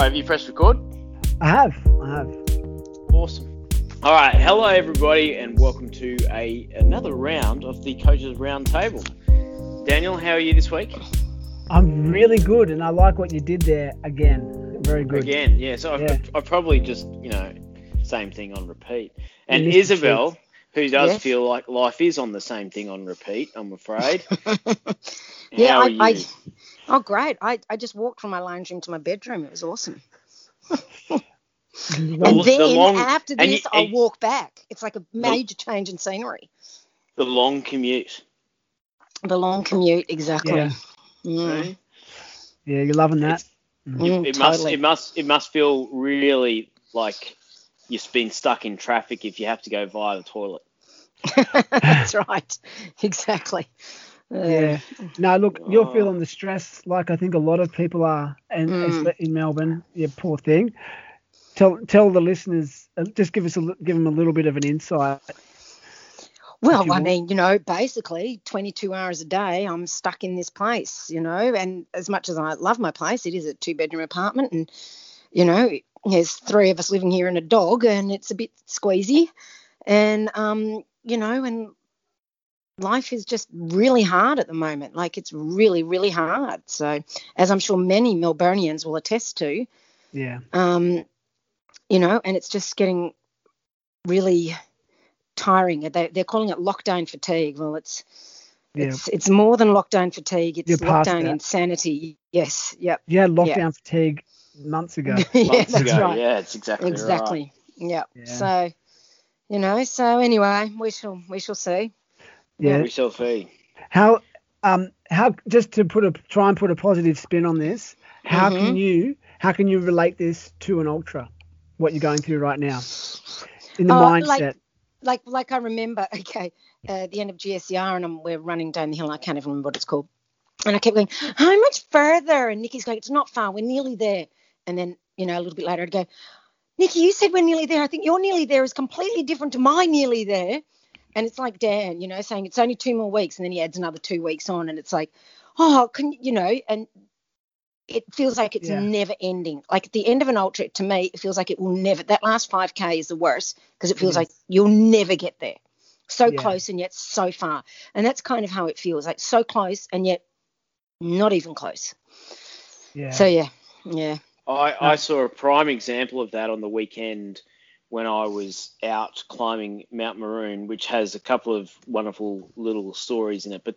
All right, have you pressed record? I have. I have. Awesome. All right, hello everybody, and welcome to a another round of the coaches roundtable. Daniel, how are you this week? I'm really good, and I like what you did there again. Very good. Again, yeah. So Yeah. I've, I've probably just you know same thing on repeat. And Isabel, who does Yes. feel like life is on the same thing on repeat, I'm afraid. Yeah, How I, you? I oh great. I, I just walked from my lounge room to my bedroom. It was awesome. And the then long- after and this, you- I'll walk back. It's like a major change in scenery. the long commute. The long commute, exactly. Yeah. Mm. Yeah, you're loving that. Mm, it must totally. it must it must feel really like you've been stuck in traffic if you have to go via the toilet. That's right. Exactly. Yeah. No, look, you're Oh. feeling the stress like I think a lot of people are, and Mm. in Melbourne. Yeah, poor thing. Tell tell the listeners, uh, just give us a give them a little bit of an insight. Well, I mean, you know, basically 22 hours a day, I'm stuck in this place, you know, and as much as I love my place, it is a two bedroom apartment and, you know, there's three of us living here and a dog and it's a bit squeezy. And, um, you know, and life is just really hard at the moment. Like it's really, really hard. So, as I'm sure many Melburnians will attest to, Yeah. um, you know, and it's just getting really tiring. They, they're calling it lockdown fatigue. Well, it's Yeah. it's it's more than lockdown fatigue. It's You're lockdown that. insanity. Yes. Yep. You had lockdown fatigue months ago. yeah, Months that's ago. right. Yeah, it's exactly, right. exactly. Yep. Yeah. So, you know. So anyway, we shall we shall see. Yeah. We shall. How um how just to put a try and put a positive spin on this, how Mm-hmm. can you how can you relate this to an ultra? What you're going through right now? In the Oh, mindset. like- Like like I remember. Okay. Uh, the end of GSER, and I'm, we're running down the hill. and I can't even remember what it's called. And I kept going, how much further? And Nikki's going, it's not far. We're nearly there. And then, you know, a little bit later, I'd go, Nikki, you said we're nearly there. I think your nearly there is completely different to my nearly there. And it's like Dan, you know, saying it's only two more weeks. And then he adds another two weeks on. And it's like, oh, can you know, and it feels like it's Yeah. never ending. Like at the end of an ultra, to me, it feels like it will never, that last 5K is the worst because it feels is. like you'll never get there. So Yeah. close and yet so far. And that's kind of how it feels like so close and yet not even close. yeah. So, yeah, yeah. I, I saw a prime example of that on the weekend when I was out climbing Mount Maroon, which has a couple of wonderful little stories in it. But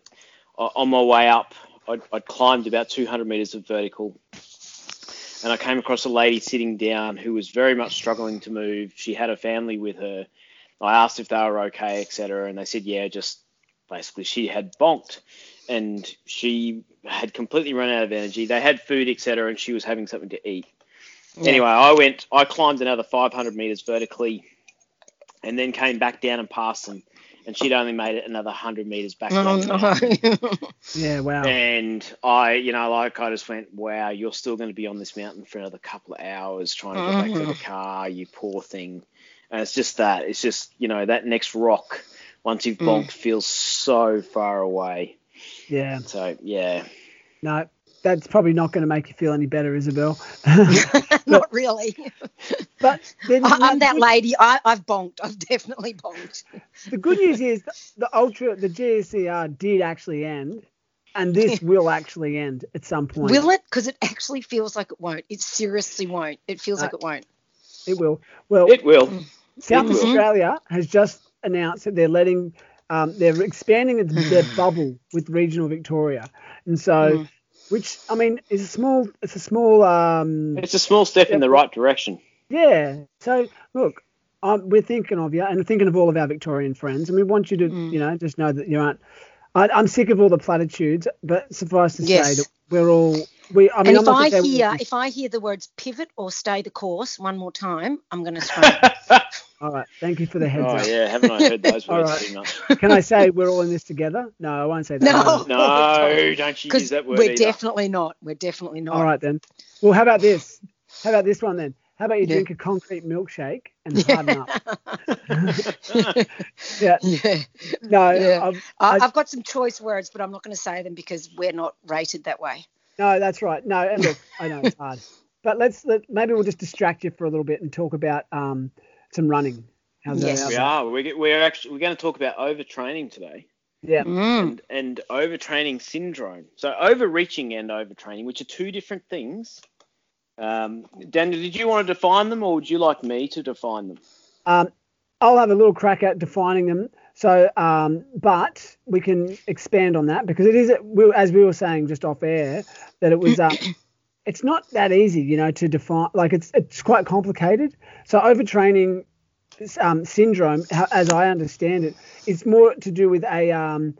uh, on my way up, I'd, I'd climbed about 200 meters of vertical, and I came across a lady sitting down who was very much struggling to move. She had a family with her. I asked if they were okay, etc., and they said, yeah, just basically she had bonked and she had completely run out of energy. They had food, etc., and she was having something to eat. Yeah. Anyway, I went, I climbed another 500 meters vertically, and then came back down and passed them, and she'd only made it another 100 meters back Oh, down. the mountain. no. yeah, wow. And I, you know, like I just went, wow, you're still going to be on this mountain for another couple of hours trying to get back to the Mm-hmm. car, you poor thing. And it's just that. It's just, you know, that next rock, once you've Mm. bonked, feels so far away. Yeah. So, yeah. No, that's probably not going to make you feel any better, Isabel. not really. but then I, I'm that lady. I, I've bonked. I've definitely bonked. The good news is the, the ultra, the GSER did actually end, and this will actually end at some point. Will it? Because it actually feels like it won't. It seriously won't. It feels Uh, like it won't. It will. Well, It will. South it will. Australia has just announced that they're letting, um, they're expanding their bubble with regional Victoria, and so, Mm. Which I mean is a small, it's a small, um, It's a small step in the right direction. yeah. So look, um, we're thinking of you and thinking of all of our Victorian friends, and we want you to, Mm. you know, just know that you aren't. I, I'm sick of all the platitudes, but suffice to Yes. say that we're all we. I mean, and I'm if I hear if I hear the words pivot or stay the course one more time, I'm going to scream. all right, thank you for the heads Oh, up. yeah. Haven't I heard those All words right. too much? Can I say we're all in this together? No, I won't say that. No. No, don't you use that word we're either. definitely not. We're definitely not. All right then. Well, how about this? How about this one then? How about you Yeah. drink a concrete milkshake and harden up? yeah. Yeah. No, Yeah. I've, I, I- I've got some choice words, but I'm not going to say them because we're not rated that way. no, that's right. No, and look, I know it's hard. but let's let maybe we'll just distract you for a little bit and talk about um some running. How's Yes. that? We are. We're, we're actually we're going to talk about overtraining today Yeah. Mm. and, and overtraining syndrome. So overreaching and overtraining, which are two different things. Um, Daniel, did you want to define them, or would you like me to define them? Um, I'll have a little crack at defining them. So, um, but we can expand on that because it is, as we were saying just off air, that it was, uh, it's not that easy, you know, to define. Like it's it's quite complicated. So overtraining um, syndrome, as I understand it, it's more to do with a um,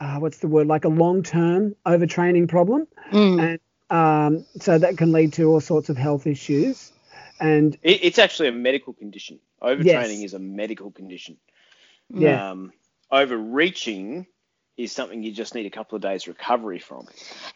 uh, what's the word, like a long-term overtraining problem, Mm. and um, so that can lead to all sorts of health issues. And It, it's actually a medical condition. Overtraining Yes. is a medical condition. yeah, Um, overreaching is something you just need a couple of days recovery from.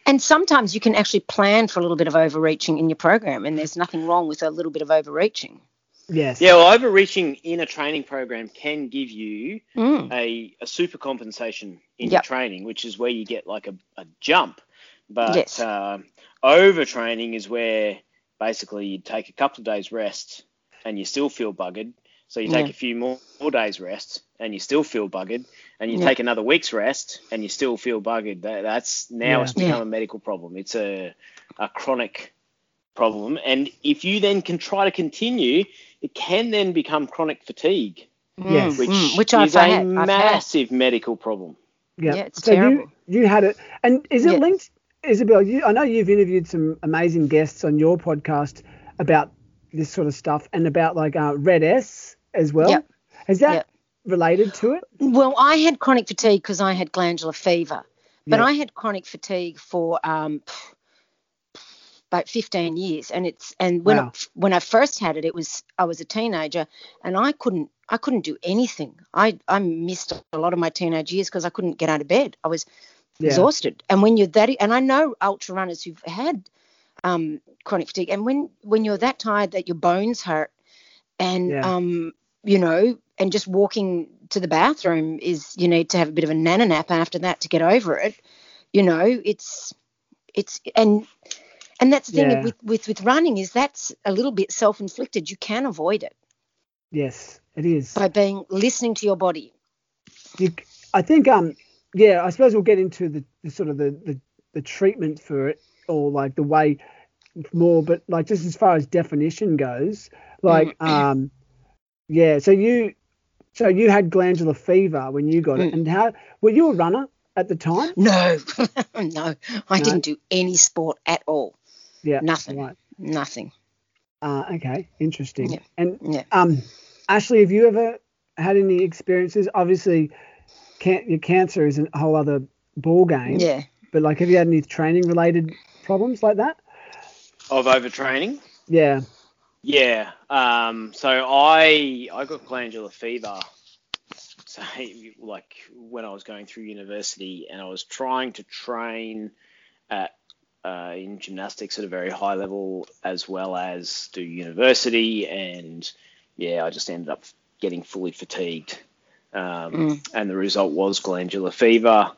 And sometimes you can actually plan for a little bit of overreaching in your program, and there's nothing wrong with a little bit of overreaching. yes, Yeah, well, overreaching in a training program can give you Mm. a, a super compensation in Yep. your training, which is where you get like a, a jump. But Yes. um, overtraining is where basically you take a couple of days rest and you still feel buggered. So you take Yeah. a few more, more days rest and you still feel buggered, and you Yeah. take another week's rest and you still feel buggered. That, that's now Yeah. it's become Yeah. a medical problem. It's a a chronic problem, and if you then can try to continue, it can then become chronic fatigue Yes. Mm, which, mm, which I've is a had. I've had. massive medical problem. Yeah, Yeah, it's so terrible. you you had it, and is it Yeah. linked, Isabel? You, I know you've interviewed some amazing guests on your podcast about this sort of stuff and about like uh, RED-S as well. Yep. Is that Yep. Related to it? Well, I had chronic fatigue because I had glandular fever, but Yeah. I had chronic fatigue for um, about 15 years, and it's and when Wow. it, when I first had it, it was I was a teenager, and I couldn't I couldn't do anything. I I missed a lot of my teenage years because I couldn't get out of bed. I was Yeah. exhausted, and when you're that, and I know ultra runners who've had um, chronic fatigue, and when when you're that tired that your bones hurt, and Yeah. um, you know, and just walking to the bathroom is you need to have a bit of a nana nap after that to get over it. You know, it's it's and and that's the thing Yeah. with, with with running is that's a little bit self-inflicted. You can avoid it Yes, it is. by being listening to your body. You, I think um yeah, I suppose we'll get into the, the sort of the, the the treatment for it or like the way more, but like just as far as definition goes, like um yeah, so you so you had glandular fever when you got it, Mm. and how were you a runner at the time? No, no, I No? didn't do any sport at all. Yeah, Nothing. Right. Nothing. Uh, okay, interesting. Yeah. And Yeah. um, Ashley, have you ever had any experiences? Obviously, can- your cancer is a whole other ball game. Yeah. But like, have you had any training related problems like that? Of overtraining? Yeah. Yeah. Um, so I I got glandular fever. So like when I was going through university and I was trying to train at uh, in gymnastics at a very high level as well as do university and yeah I just ended up getting fully fatigued um, Mm. and the result was glandular fever.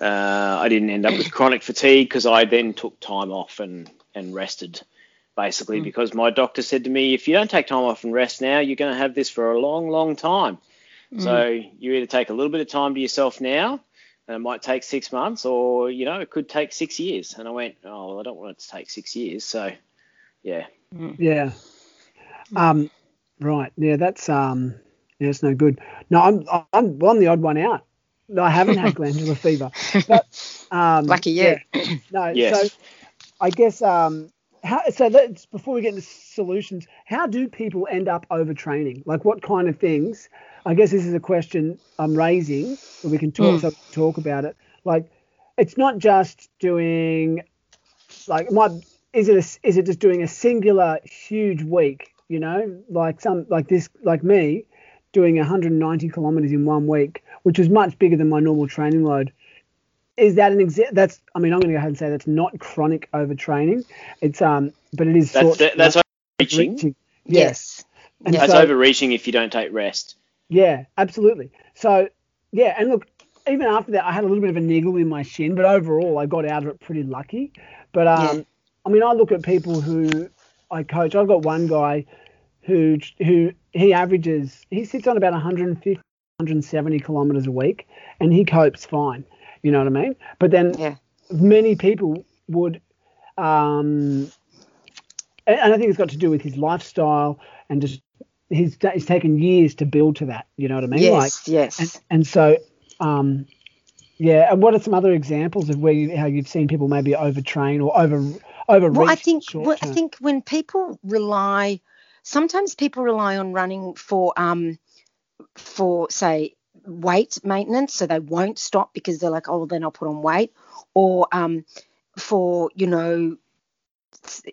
Uh, I didn't end up with chronic fatigue because I then took time off and, and rested, basically, Mm. because my doctor said to me, if you don't take time off and rest now, you're going to have this for a long, long time. So you either take a little bit of time to yourself now, and it might take six months, or you know, it could take six years. And I went, oh, well, I don't want it to take six years. So, yeah, Yeah. Um. Right. Yeah. That's um. Yeah, it's no good. No, I'm I'm I'm the odd one out. No, I haven't had glandular fever. But um. Lucky you. yeah. No. Yes. So I guess um. How, so let's before we get into solutions, how do people end up overtraining? Like what kind of things? I guess this is a question I'm raising, hmm. so we can talk so talk about it. Like, it's not just doing like my is it a, is it just doing a singular huge week? You know, like some like this like me doing 190 kilometers in one week, which was much bigger than my normal training load. Is that an exa- That's I mean I'm going to go ahead and say that's not chronic overtraining. It's um, but it is that's sort that's overreaching. reaching. Yes. And That's so- overreaching if you don't take rest. Yeah, absolutely. So yeah, and look, even after that, I had a little bit of a niggle in my shin, but overall, I got out of it pretty lucky. But um, Yeah. I mean, I look at people who I coach, I've got one guy who who he averages he sits on about 150 170 kilometers a week and he copes fine you know what i mean but then Yeah. many people would um and i think it's got to do with his lifestyle and just he's it's taken years to build to that you know what i mean Yes, like yes. and, and so um yeah and what are some other examples of where you how you've seen people maybe overtrain or over overreach well, I think well, I think when people rely, sometimes people rely on running for um for say weight maintenance, so they won't stop because they're like, oh, well, then I'll put on weight, or um for you know,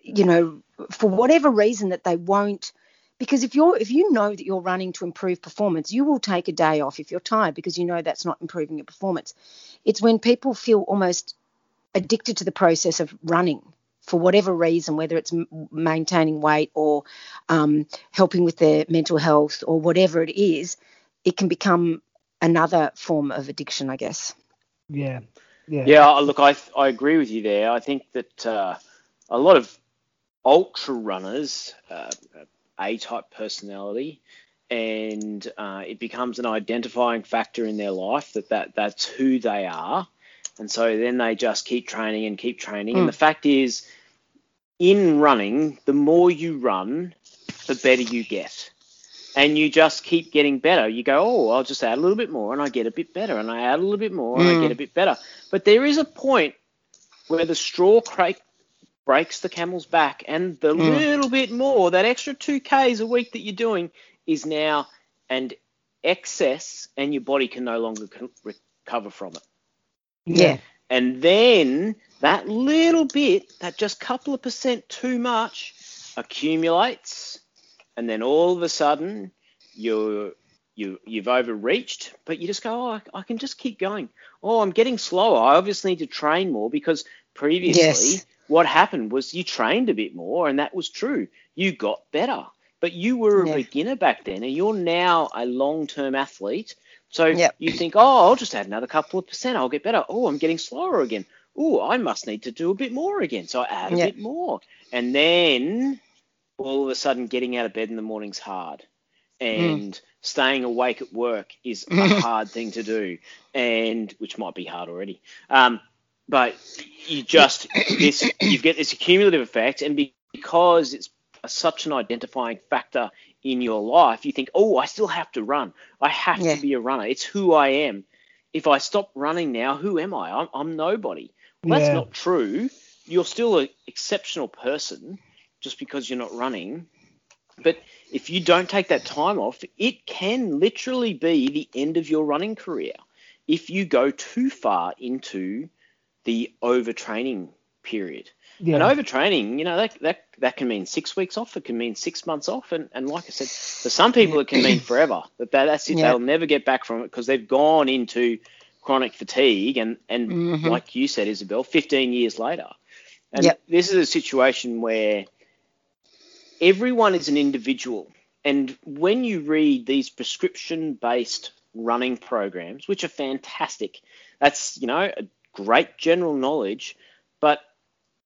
you know, for whatever reason that they won't. Because if you're if you know that you're running to improve performance, you will take a day off if you're tired because you know that's not improving your performance. It's when people feel almost addicted to the process of running for whatever reason, whether it's maintaining weight or um, helping with their mental health or whatever it is, it can become another form of addiction, I guess. yeah yeah Yeah, look, I I agree with you there. I think that uh, a lot of ultra runners, uh, A-type personality, and uh, it becomes an identifying factor in their life that, that that's who they are, and so then they just keep training and keep training. And Mm. the fact is, in running, the more you run, the better you get. And you just keep getting better. You go, oh, I'll just add a little bit more, and I get a bit better, and I add a little bit more, and I Mm. get a bit better. But there is a point where the straw cra- breaks the camel's back, and the Mm. little bit more, that extra two k's a week that you're doing, is now an excess, and your body can no longer con- recover from it. Yeah. And then that little bit, that just couple of percent too much, accumulates, and then all of a sudden you're you you've overreached, but you just go, oh, I, I can just keep going. Oh, I'm getting slower. I obviously need to train more because previously Yes. what happened was you trained a bit more, and that was true. You got better, but you were a Yeah. beginner back then, and you're now a long-term athlete. So Yep. you think, oh, I'll just add another couple of percent. I'll get better. Oh, I'm getting slower again. Oh, I must need to do a bit more again. So I add a Yep. bit more. And then all of a sudden, getting out of bed in the morning's hard. And staying awake at work is a hard thing to do, and which might be hard already. Um, but you just this you get this cumulative effect, and because it's such an identifying factor in your life, you think, oh, I still have to run. I have Yeah. to be a runner. It's who I am. If I stop running now, who am I? I'm, I'm nobody. Well, that's Yeah. not true. You're still an exceptional person just because you're not running. But if you don't take that time off, it can literally be the end of your running career if you go too far into the overtraining period. yeah. And overtraining, you know, that, that that can mean six weeks off, it can mean six months off, and, and like I said, for some people it can mean forever. That, that that's it, Yeah. they'll never get back from it because they've gone into chronic fatigue, and and Mhm. like you said, Isabel, 15 years later, and Yep. this is a situation where everyone is an individual, and when you read these prescription-based running programs, which are fantastic, that's you know a great general knowledge, but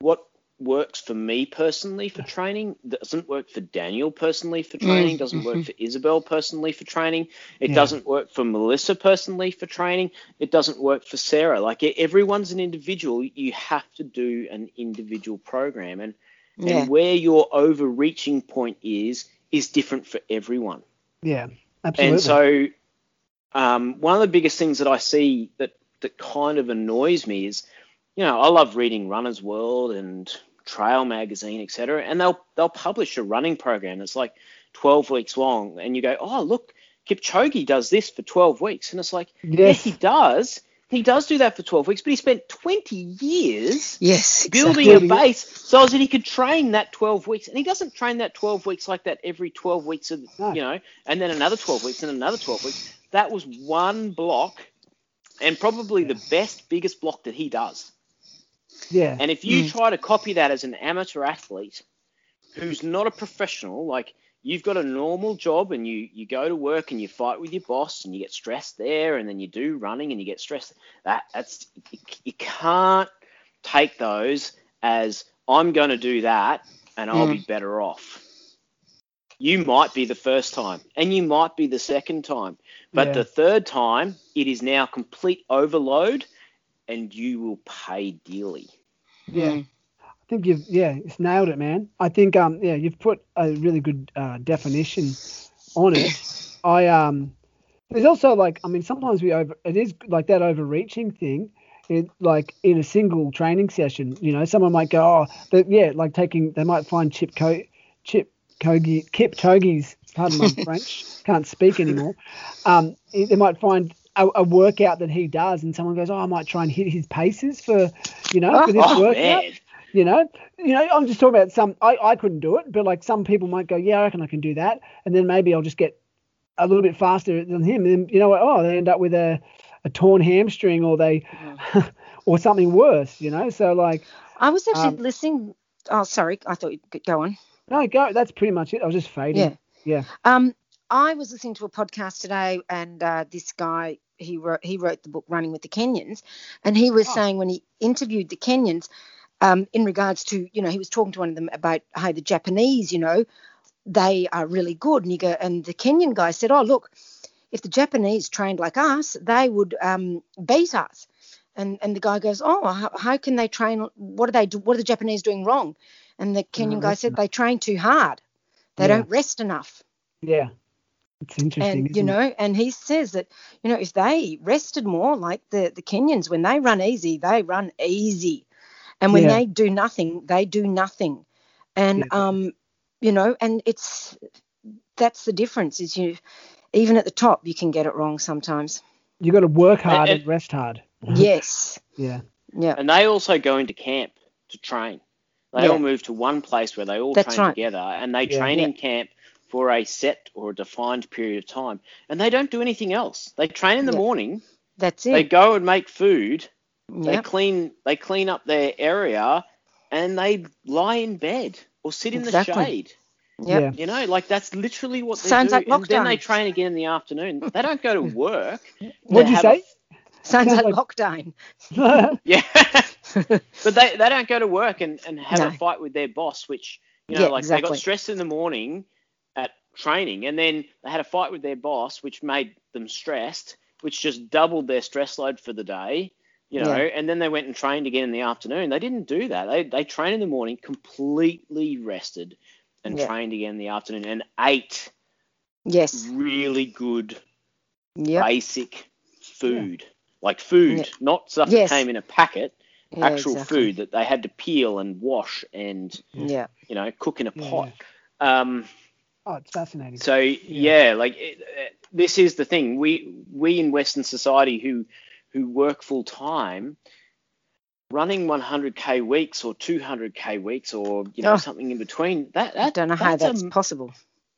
what works for me personally for training doesn't work for Daniel personally for training, Mm, doesn't work for Isabel personally for training, it Yeah. doesn't work for Melissa personally for training, it doesn't work for Sarah. Like everyone's an individual, you have to do an individual program, and Yeah. and where your overreaching point is is different for everyone. yeah. Absolutely. And so, um, one of the biggest things that I see that that kind of annoys me is, you know, I love reading Runner's World and Trail Magazine, etc. And they'll they'll publish a running program that's like 12 weeks long, and you go, oh look, Kipchoge does this for 12 weeks, and it's like, yeah, Yes. he does. He does do that for 12 weeks, but he spent 20 years Yes. building a base so that he could train that 12 weeks. And he doesn't train that 12 weeks like that every 12 weeks of, No. you know, and then another 12 weeks and another 12 weeks. That was one block and probably the best, biggest block that he does. yeah. And if you Mm. try to copy that as an amateur athlete who's not a professional, like you've got a normal job and you, you go to work and you fight with your boss and you get stressed there and then you do running and you get stressed, that that's you, you can't take those as I'm going to do that and I'll Mm. be better off. You might be the first time, and you might be the second time, but Yeah. the third time, it is now complete overload, and you will pay dearly. Yeah. I think you've yeah, it's nailed it, man. I think um yeah, you've put a really good uh, definition on it. I um there's also like I mean sometimes we over it is like that overreaching thing. It like in a single training session, you know, someone might go, oh, but yeah, like taking they might find Chip Co Chip Kogi Kip Chogi's pardon my French can't speak anymore. Um, they might find a, a workout that he does, and someone goes, oh, I might try and hit his paces for, you know, for this Oh workout man, you know you know i'm just talking about some I, I couldn't do it but like some people might go yeah i reckon i can do that and then maybe i'll just get a little bit faster than him and then you know oh they end up with a, a torn hamstring or they or something worse you know so like I was actually Um, listening. Oh, sorry. I thought you'd go on. no go that's pretty much it i was just fading Yeah. yeah Um, I was listening to a podcast today, and uh, this guy he wrote he wrote the book Running with the Kenyans, and he was Oh. saying when he interviewed the Kenyans, um, in regards to you know he was talking to one of them about how the Japanese, you know, they are really good, and go and the Kenyan guy said, oh look, if the Japanese trained like us, they would um, beat us. And and the guy goes, oh, how, how can they train? What are they do? What are the Japanese doing wrong? And the Kenyan guy rest said they train too hard. They Yeah. don't rest enough yeah it's interesting and you isn't it? know and he says that you know if they rested more like the the kenyans when they run easy they run easy and when Yeah. they do nothing they do nothing and Yeah. um you know and it's that's the difference is you even at the top you can get it wrong sometimes you got to work hard and- and rest hard yes yeah yeah and they also go into camp to train. They Yeah. all move to one place where they all That's train right. together, and they Yeah. train Yeah. in camp for a set or a defined period of time, and they don't do anything else. They train in the Yeah. morning. that's it. They go and make food. They yeah clean. They clean up their area, and they lie in bed or sit in Exactly. the shade. yeah yeah You know, like that's literally what they Sounds do. like and then they train again in the afternoon. They don't go to work. what'd you say sounds Sounds like like- lockdown Yeah. but they, they don't go to work and, and have No. a fight with their boss, which, you know, Yeah, like they got stressed in the morning at training and then they had a fight with their boss, which made them stressed, which just doubled their stress load for the day, you know, Yeah. and then they went and trained again in the afternoon. They didn't do that. They, they trained in the morning, completely rested and Yeah. trained again in the afternoon and ate yes really good yeah basic food. Like food, Yeah. not stuff Yes. that came in a packet yeah, actual exactly. food that they had to peel and wash and yeah you know cook in a Yeah. pot. Um, oh it's fascinating so yeah, like it, uh, this is the thing. We we in Western society who who work full time, running 100k weeks or 200k weeks or you know Oh. something in between. That i don't know how that's that's a, possible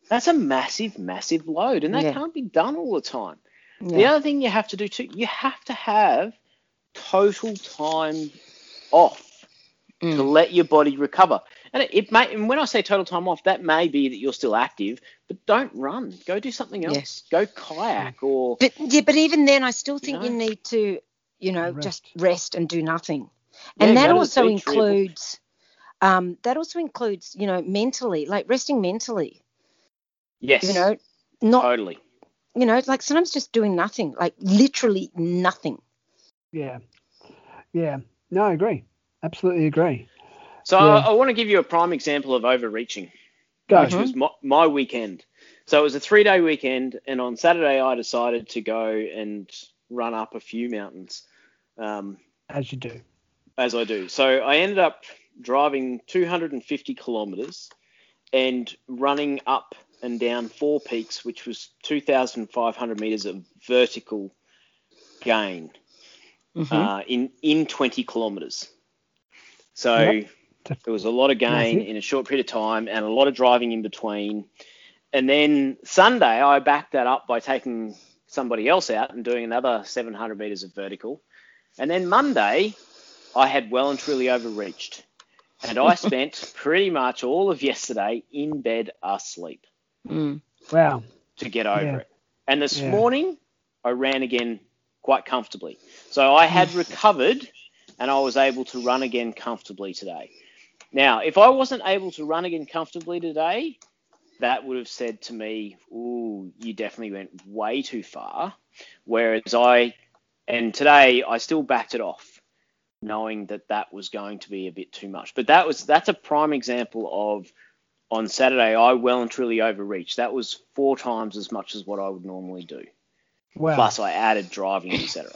that's a massive massive load, and that Yeah. can't be done all the time. The other thing you have to do too, you have to have total time off to Mm. let your body recover. And it, it may, and when I say total time off, that may be that you're still active, but don't run. Go do something else. Yes. Go kayak or But yeah, but even then, I still think you, know? need to, you know, Rest. just rest and do nothing. And go that also beach, read a book. includes, um, that also includes, you know, mentally, like resting mentally. yes, You know, not, totally. you know, like sometimes just doing nothing, like literally nothing. yeah yeah no i agree absolutely agree So Yeah. I, I want to give you a prime example of overreaching, go which was my, my weekend. So it was a three day weekend, and on Saturday I decided to go and run up a few mountains. Um, as you do as I do. So I ended up driving 250 kilometers and running up and down four peaks, which was 2,500 meters of vertical gain Mhm. uh, in in 20 kilometers. So Yep. there was a lot of gain in a short period of time and a lot of driving in between. And then Sunday, I backed that up by taking somebody else out and doing another 700 meters of vertical. And then Monday, I had well and truly overreached. And I spent pretty much all of yesterday in bed asleep Mm. wow to get over Yeah. it. And this Yeah. morning, I ran again quite comfortably. So I had recovered and I was able to run again comfortably today. Now, if I wasn't able to run again comfortably today, that would have said to me, "Ooh, you definitely went way too far." Whereas I, and today I still backed it off, knowing that that was going to be a bit too much. But that was that's a prime example of on Saturday I well and truly overreached. That was four times as much as what I would normally do. Wow. Plus I added driving, etc.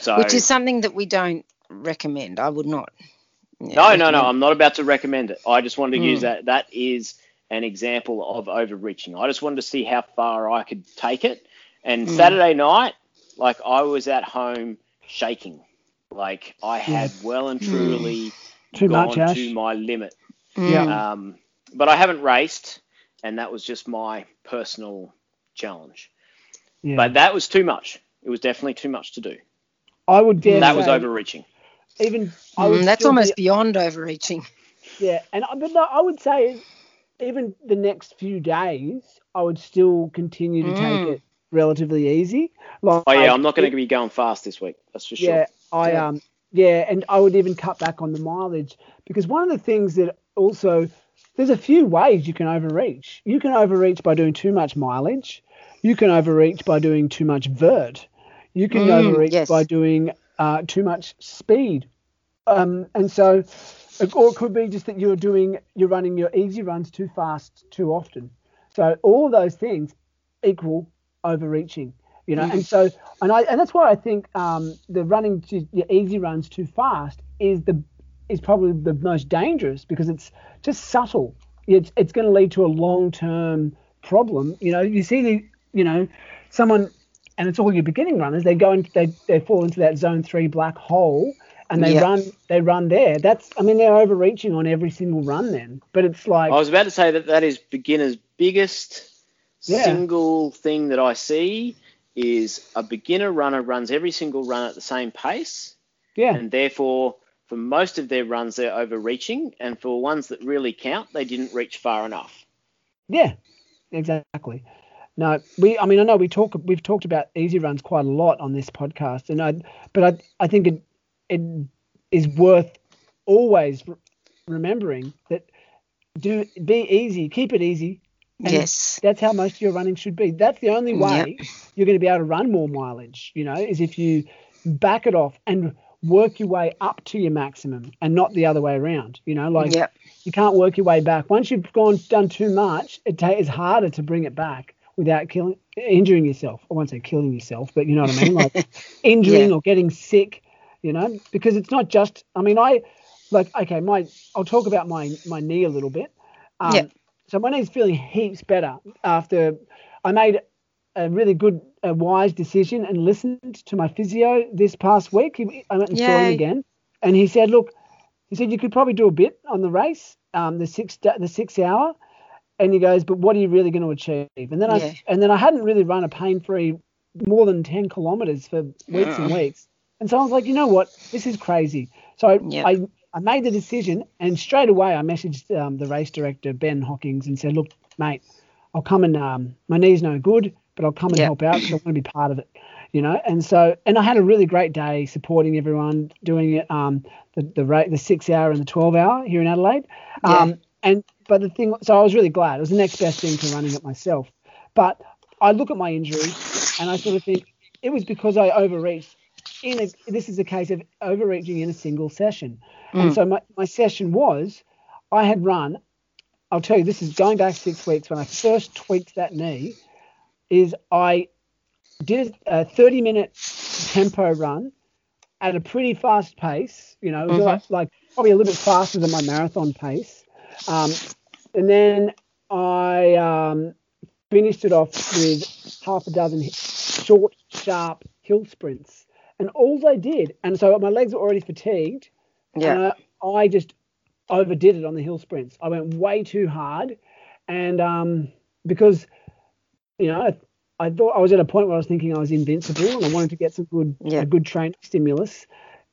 So Which is something that we don't recommend. I would not. yeah, No, no, no. I'm not about to recommend it. I just wanted to use Mm. that. That is an example of overreaching. I just wanted to see how far I could take it. And Mm. Saturday night, like I was at home shaking. Like I had well and Mm. truly Too gone much, to my limit. Mm. Yeah. Um, but I haven't raced, and that was just my personal challenge. Yeah. But that was too much. It was definitely too much to do. I would dare that was overreaching. Even I would Mm, that's still be- almost beyond overreaching. Yeah, and I- but no, I would say even the next few days, I would still continue to Mm. take it relatively easy. Like, Oh yeah, I'm not going to be going fast this week. That's for sure. Yeah, I Yeah. um yeah, and I would even cut back on the mileage because one of the things that also there's a few ways you can overreach. You can overreach by doing too much mileage. You can overreach by doing too much vert. You can Mm, overreach yes. by doing uh, too much speed. Um, and so, or it could be just that you're doing, you're running your easy runs too fast too often. So all those things equal overreaching, you know. And so, and I, and that's why I think um, the running to your easy runs too fast is the is probably the most dangerous because it's just subtle. It's it's going to lead to a long term problem. You know, you see the, you know, someone, and it's all your beginning runners. They go into they they fall into that zone three black hole. And they Yeah. run, they run there. That's, I mean, they're overreaching on every single run. Then, but it's like, I was about to say that that is beginner's biggest Yeah. single thing that I see is a beginner runner runs every single run at the same pace, yeah, and therefore for most of their runs they're overreaching, and for ones that really count they didn't reach far enough. Yeah, exactly. No, we. I mean, I know we talk. We've talked about easy runs quite a lot on this podcast, and I. But I. I think it. It is worth always re- remembering that do be easy, keep it easy. Yes. That's how most of your running should be. That's the only Yep. way you're going to be able to run more mileage. You know, is if you back it off and work your way up to your maximum, and not the other way around. You know, like Yep. you can't work your way back. Once you've gone done too much, it ta- it's harder to bring it back without killing, injuring yourself. I won't say killing yourself, but you know what I mean, like injuring Yeah. or getting sick. You know, because it's not just. I mean, I like okay, my I'll talk about my my knee a little bit. Um, Yeah. So my knee's feeling heaps better after I made a really good, a wise decision and listened to my physio this past week. He, I went and saw him again, and he said, "Look, he said you could probably do a bit on the race, um, the six the six hour." And he goes, "But what are you really going to achieve?" And then Yeah. I and then I hadn't really run a pain free more than ten kilometers for weeks and Uh. weeks. And so I was like, you know what, this is crazy. So I, Yep. I I made the decision, and straight away I messaged um, the race director Ben Hawkins and said, "Look, mate, I'll come and um, my knee's no good, but I'll come and Yep. help out because I want to be part of it." You know, and so and I had a really great day supporting everyone doing it, um, the the rate the six hour and the twelve hour here in Adelaide. Um, Yeah. And but the thing, so I was really glad. It was the next best thing to running it myself. But I look at my injury and I sort of think it was because I overreached. In a, this is a case of overreaching in a single session. And Mm. so my, my session was I had run, I'll tell you, this is going back six weeks when I first tweaked that knee, is I did a 30 minute tempo run at a pretty fast pace. You know, it was Mhm. like, like probably a little bit faster than my marathon pace. Um, and then I um, finished it off with half a dozen short, sharp hill sprints. And all I did, and so my legs were already fatigued. Yeah. And I, I just overdid it on the hill sprints. I went way too hard, and um, because you know, I, I thought I was at a point where I was thinking I was invincible, and I wanted to get some good Yeah. a good training stimulus,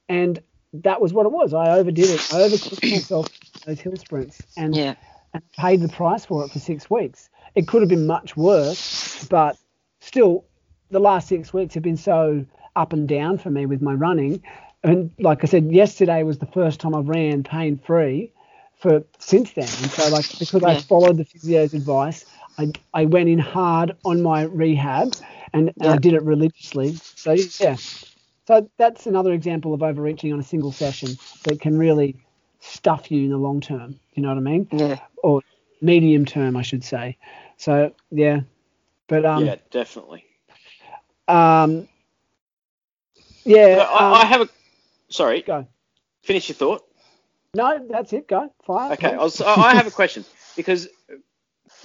and that was what it was. I overdid it. I overcooked myself those hill sprints, and Yeah. and paid the price for it for six weeks. It could have been much worse, but still, the last six weeks have been so up and down for me with my running. And like I said, yesterday was the first time I ran pain free for since then. And so like because I followed the physio's advice, I, I went in hard on my rehab and, and I did it religiously. So yeah. So that's another example of overreaching on a single session that can really stuff you in the long term. You know what I mean? Yeah. Or medium term, I should say. So yeah. But um yeah, definitely. um yeah, I, um, I have a. Sorry, go. finish your thought. No, that's it. Go. Fire. Okay, I, was, I I have a question because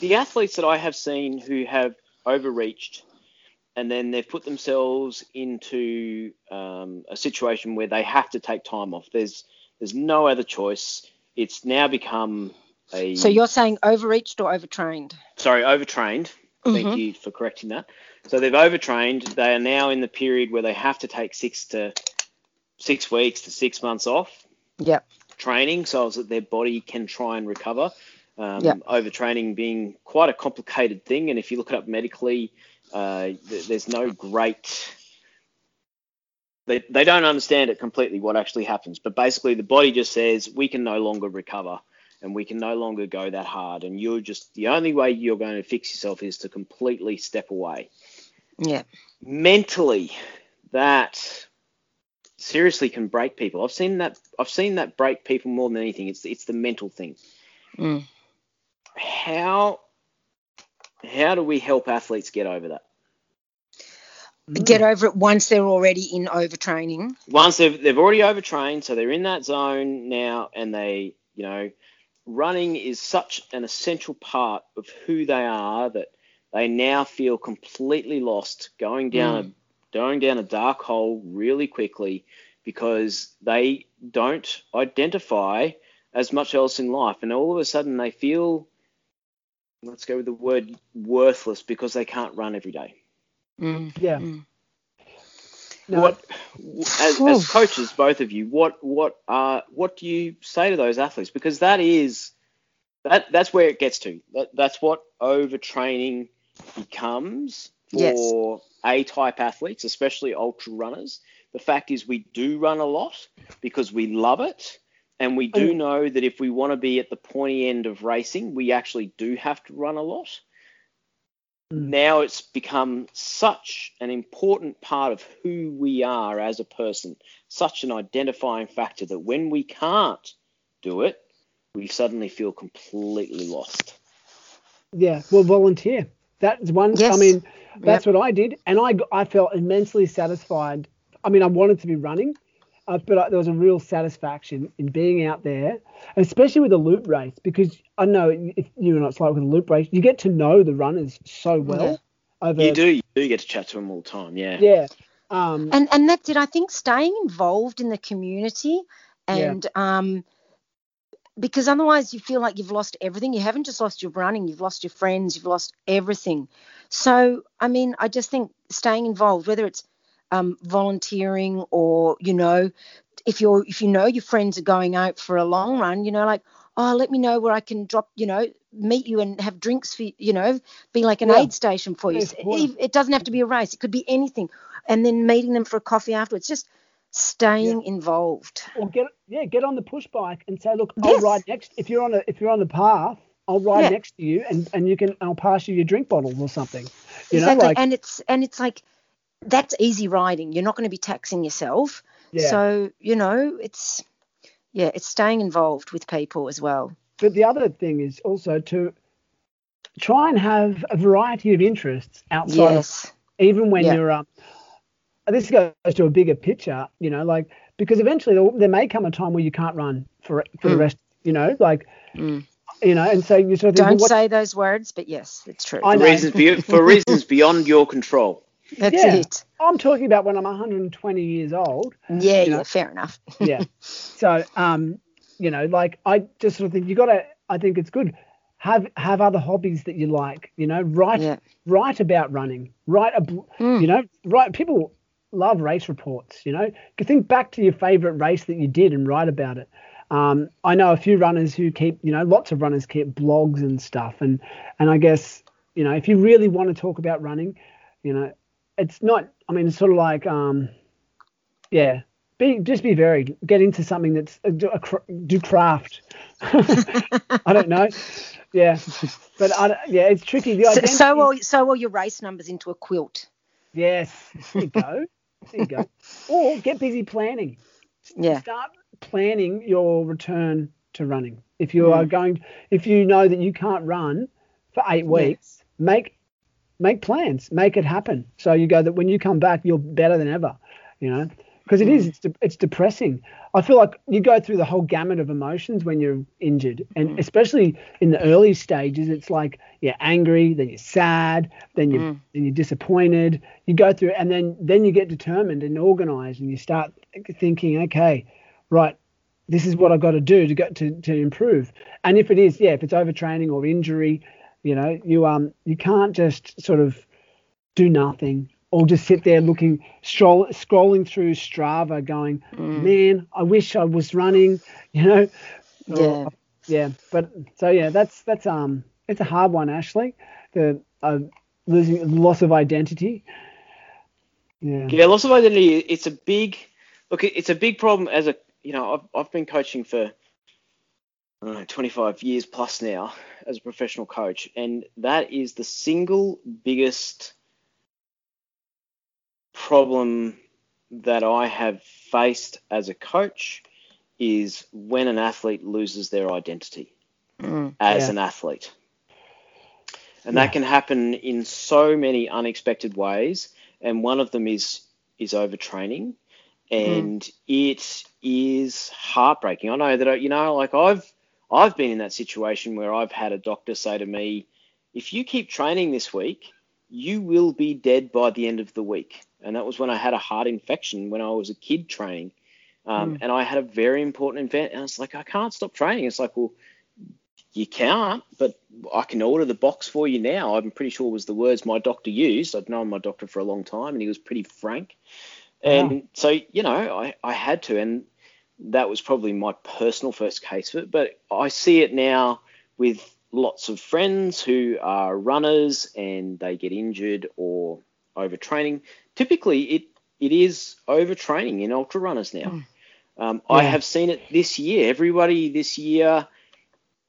the athletes that I have seen who have overreached and then they've put themselves into um, a situation where they have to take time off. There's there's no other choice. It's now become a So you're saying overreached or overtrained? sorry overtrained. Thank Mhm. you for correcting that. So they've overtrained. They are now in the period where they have to take six to six weeks to six months off Yep. training so that their body can try and recover. Um, Yep. Overtraining being quite a complicated thing, and if you look it up medically, uh, th- there's no great. They, they don't understand it completely what actually happens, but basically the body just says we can no longer recover and we can no longer go that hard, and you're just the only way you're going to fix yourself is to completely step away Yeah. mentally that seriously can break people. I've seen that I've seen that break people more than anything. It's it's the mental thing. Mm. How how do we help athletes get over that? Mm. Get over it once they're already in overtraining. Once they've they've already overtrained, so they're in that zone now and they, you know, running is such an essential part of who they are that they now feel completely lost going down a mm. going down a dark hole really quickly because they don't identify as much else in life. And all of a sudden they feel let's go with the word worthless because they can't run every day Mm. Yeah. Mm. No, what as, as coaches both of you what what uh what do you say to those athletes because that is that that's where it gets to that, that's what overtraining becomes Yes. for a type athletes especially ultra runners the fact is we do run a lot because we love it and we do know that if we want to be at the pointy end of racing we actually do have to run a lot. Now it's become such an important part of who we are as a person, such an identifying factor that when we can't do it, we suddenly feel completely lost. Yeah, well, volunteer. That's one. Yes. I mean, that's what I did, and I I felt immensely satisfied. I mean, I wanted to be running, uh, but I, there was a real satisfaction in being out there, especially with a loop race, because I know if you and it's like with a loop race, you get to know the runners so well. Over, You do, you do get to chat to them all the time, yeah. Yeah. Um, And and that's it. I think staying involved in the community Yeah. and um because otherwise you feel like you've lost everything. You haven't just lost your running, you've lost your friends, you've lost everything. So I mean, I just think staying involved, whether it's um, volunteering or you know, if you're if you know your friends are going out for a long run, you know, like oh, let me know where I can drop, you know, meet you and have drinks for you, you know, be like an Yeah. aid station for you. Yes, It, it doesn't have to be a race; it could be anything. And then meeting them for a coffee afterwards, just staying involved. or get yeah, get on the push bike and say, look, I'll ride next. If you're on a if you're on the path, I'll ride Yeah. next to you, and and you can I'll pass you your drink bottle or something. You exactly. know, like and it's and it's like that's easy riding. You're not going to be taxing yourself. yeah. So you know, it's yeah, it's staying involved with people as well. But the other thing is also to try and have a variety of interests outside of Yes. even when Yeah. you're um this goes to a bigger picture you know like because eventually there, there may come a time where you can't run for for the Mm. rest you know like Mm. you know and so you sort of Don't well, what, say those words, but yes, it's true. For reasons, be, for reasons beyond your control. That's Yeah. it. i'm talking about when i'm 120 years old Yeah, You know. yeah, fair enough. yeah so um you know like i just sort of think you got to i think it's good have have other hobbies that you like you know write Yeah. write about running write a Mm. you know write people love race reports you know think back to your favorite race that you did and write about it um, I know a few runners who keep, you know, lots of runners keep blogs and stuff, and and I guess, you know, if you really want to talk about running, you know, it's not. I mean, it's sort of like, um, yeah, be just be varied. Get into something that's uh, do, a do craft. I don't know. Yeah, but I, yeah, it's tricky. The So, identity, so all so all your race numbers into a quilt. yes, there you go. There you go. Or get busy planning. Yeah. Start planning your return to running. If you are going, if you know that you can't run for eight weeks, make make plans, make it happen. So you go that when you come back, you're better than ever. You know, because it is, it's, de- it's depressing. I feel like you go through the whole gamut of emotions when you're injured, and mm. especially in the early stages, it's like you're angry, then you're sad, then you are mm. then you're disappointed. You go through, and then then you get determined and organized, and you start thinking, okay, right, this is what I've got to do to get to, to improve. And if it is, yeah, if it's overtraining or injury, you know, you um you can't just sort of do nothing or just sit there looking stroll, scrolling through Strava going, man, I wish I was running, you know. Or- Yeah. yeah, but so yeah, that's that's um it's a hard one, Ashley. The uh, losing loss of identity. Yeah. Yeah, loss of identity. It's a big look. It's a big problem as a you know. I've I've been coaching for I don't know 25 years plus now as a professional coach, and that is the single biggest problem that I have faced as a coach is when an athlete loses their identity Mm. as Yeah. an athlete. And that can happen in so many unexpected ways. And one of them is is overtraining. And it is heartbreaking. I know that I- you know, like I've I've been in that situation where I've had a doctor say to me, if you keep training this week, you will be dead by the end of the week. And that was when I had a heart infection when I was a kid training. Um, And I had a very important event. And I was like, I can't stop training. It's like, well, you can't, but I can order the box for you now. I'm pretty sure was the words my doctor used. I'd known my doctor for a long time, and he was pretty frank. And so, you know, I, I had to, and that was probably my personal first case of it. But I see it now with lots of friends who are runners and they get injured or overtraining. Typically, it it is overtraining in ultra runners now. Um, I have seen it this year. Everybody this year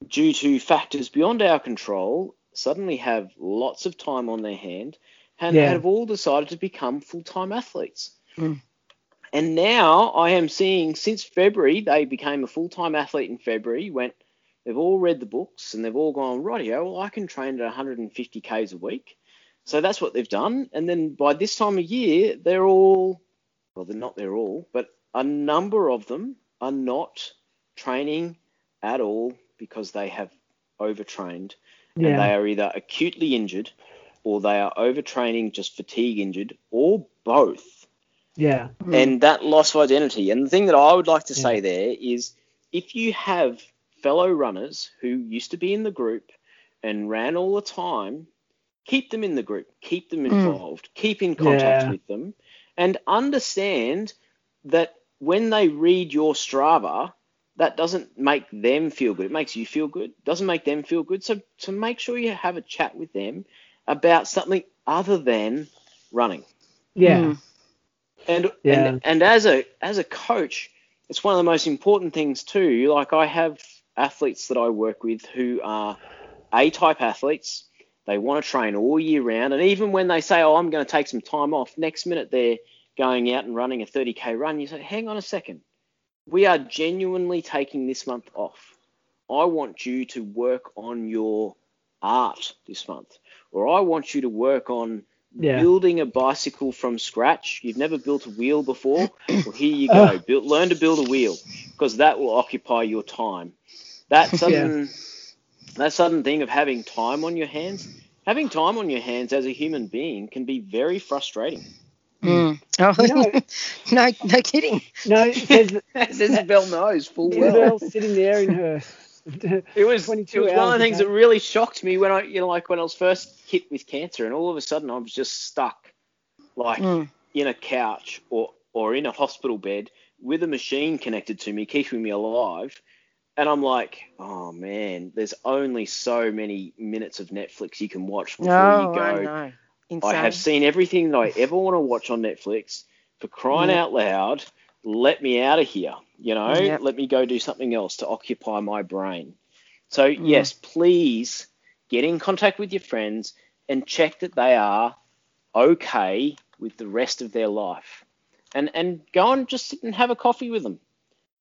due to factors beyond our control, suddenly have lots of time on their hand and Yeah. have all decided to become full time athletes. Mm. And now I am seeing since February, they became a full time athlete in February, went, they've all read the books and they've all gone, rightio, well, I can train at 150 Ks a week. So that's what they've done. And then by this time of year, they're all, well, they're not, they're all, but a number of them are not training at all because they have overtrained and they are either acutely injured or they are overtraining just fatigue injured or both Yeah. and that loss of identity and the thing that i would like to Yeah. say there is if you have fellow runners who used to be in the group and ran all the time keep them in the group keep them involved keep in contact Yeah. with them and understand that when they read your strava that doesn't make them feel good. It makes you feel good. Doesn't make them feel good. So to make sure you have a chat with them about something other than running. Yeah. Mm. And Yeah. and and as a as a coach, it's one of the most important things too. Like I have athletes that I work with who are A type athletes. They want to train all year round, and even when they say, "Oh, I'm going to take some time off," next minute they're going out and running a 30k run. You say, "Hang on a second. We are genuinely taking this month off. I want you to work on your art this month, or I want you to work on Yeah. building a bicycle from scratch. You've never built a wheel before. Well, here you go. Build, learn to build a wheel because that will occupy your time. That sudden, that sudden thing of having time on your hands, having time on your hands as a human being can be very frustrating. Mm. Oh, You no, no kidding. No, it says As Isabel knows full well. Isabel sitting there in her. It was, it was one of the things that really shocked me when I, you know, like when I was first hit with cancer, and all of a sudden I was just stuck, like Mm. in a couch or or in a hospital bed with a machine connected to me, keeping me alive. And I'm like, oh man, there's only so many minutes of Netflix you can watch before No, you go. I. I have seen everything that I ever want to watch on Netflix. For crying out loud, let me out of here. You know, Yep. let me go do something else to occupy my brain. So Mm. yes, please get in contact with your friends and check that they are okay with the rest of their life, and and go and just sit and have a coffee with them.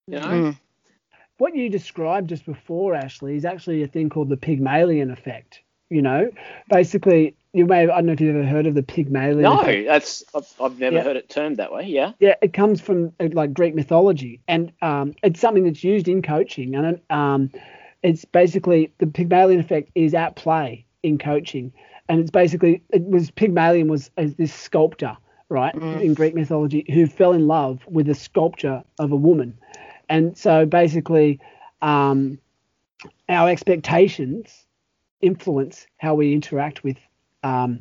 You know, Mm. what you described just before, Ashley, is actually a thing called the Pygmalion effect. You know, basically, you may have, I don't know if you've ever heard of the Pygmalion no, effect. that's I've, I've never Yeah. heard it termed that way. Yeah, Yeah, it comes from uh, like Greek mythology, and um, it's something that's used in coaching, and um, it's basically the Pygmalion effect is at play in coaching, and it's basically it was Pygmalion was this sculptor, right, in Greek mythology, who fell in love with a sculpture of a woman, and so basically, um, our expectations influence how we interact with um,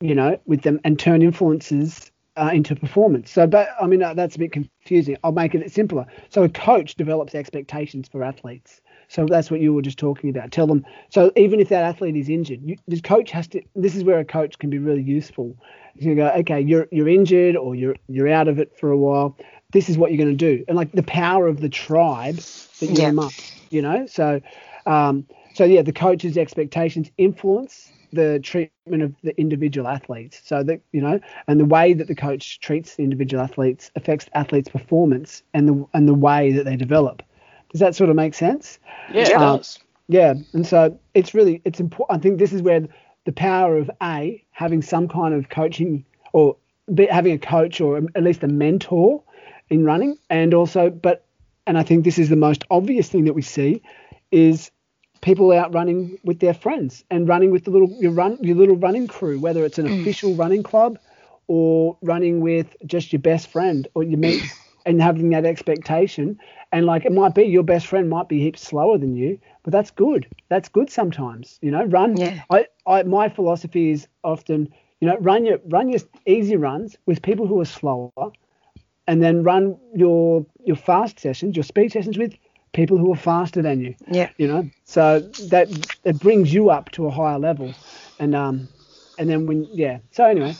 you know, with them and turn influences uh, into performance. So, but I mean, uh, that's a bit confusing. I'll make it simpler. So, a coach develops expectations for athletes. So that's what you were just talking about. Tell them. So even if that athlete is injured, you, the coach has to. This is where a coach can be really useful. You go, okay, you're you're injured or you're you're out of it for a while. This is what you're going to do, and like the power of the tribe that you're Yeah. among. You know, so um, so yeah, the coach's expectations influence the treatment of the individual athletes. So that you know, and the way that the coach treats the individual athletes affects athletes' performance and the and the way that they develop. Does that sort of make sense? yeah, it Um, does. Yeah, and so it's really it's important. I think this is where the power of a having some kind of coaching or be, having a coach or at least a mentor in running, and also, but and I think this is the most obvious thing that we see is people out running with their friends and running with the little your run your little running crew, whether it's an mm. official running club or running with just your best friend or you meet and having that expectation. And like it might be your best friend might be heaps slower than you but that's good. That's good sometimes you know run. Yeah. I, I my philosophy is often you know run your run your easy runs with people who are slower and then run your your fast sessions your speed sessions with people who are faster than you Yeah. you know so that it brings you up to a higher level and um and then when yeah so anyway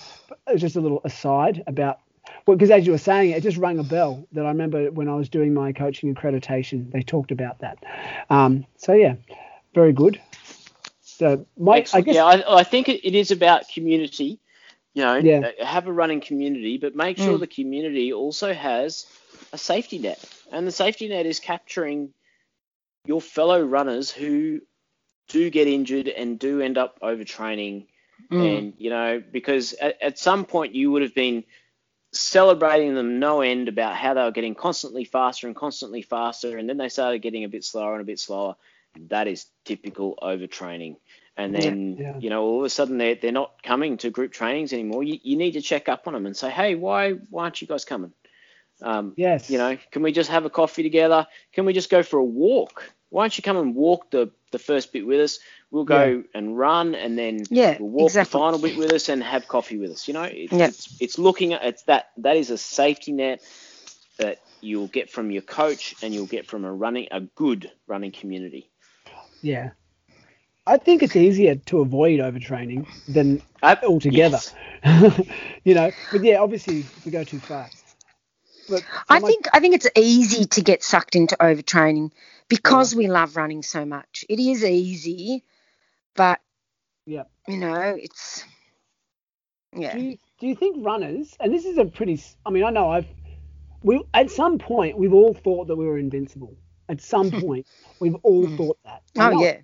it was just a little aside about well because as you were saying it just rang a bell that i remember when i was doing my coaching accreditation they talked about that um so yeah very good so my i guess yeah, I, I think it, it is about community. You know, Yeah. uh, have a running community, but make sure Mm. the community also has a safety net, and the safety net is capturing your fellow runners who do get injured and do end up overtraining, Mm. and you know, because at, at some point you would have been celebrating them no end about how they were getting constantly faster and constantly faster, and then they started getting a bit slower and a bit slower. That is typical overtraining. And Yeah. then, Yeah. you know, all of a sudden they're, they're not coming to group trainings anymore. You, you need to check up on them and say, hey, why, why aren't you guys coming? Um, yes you know, can we just have a coffee together? Can we just go for a walk? Why don't you come and walk the, the first bit with us? We'll go and run and then Yeah, we'll walk exactly. the final bit with us and have coffee with us. You know, it, Yeah. it's, it's looking at it's that that is a safety net that you'll get from your coach and you'll get from a running a good running community. yeah i think it's easier to avoid overtraining than Uh, altogether yes. you know but yeah obviously if we go too fast but I think I think it's easy to get sucked into overtraining because we love running so much. It is easy, but yeah you know, it's yeah. Do you, do you think runners, and this is a pretty, I mean, I know I've, we at some point we've all thought that we were invincible. At some point we've all mm. thought that. Oh know, yeah.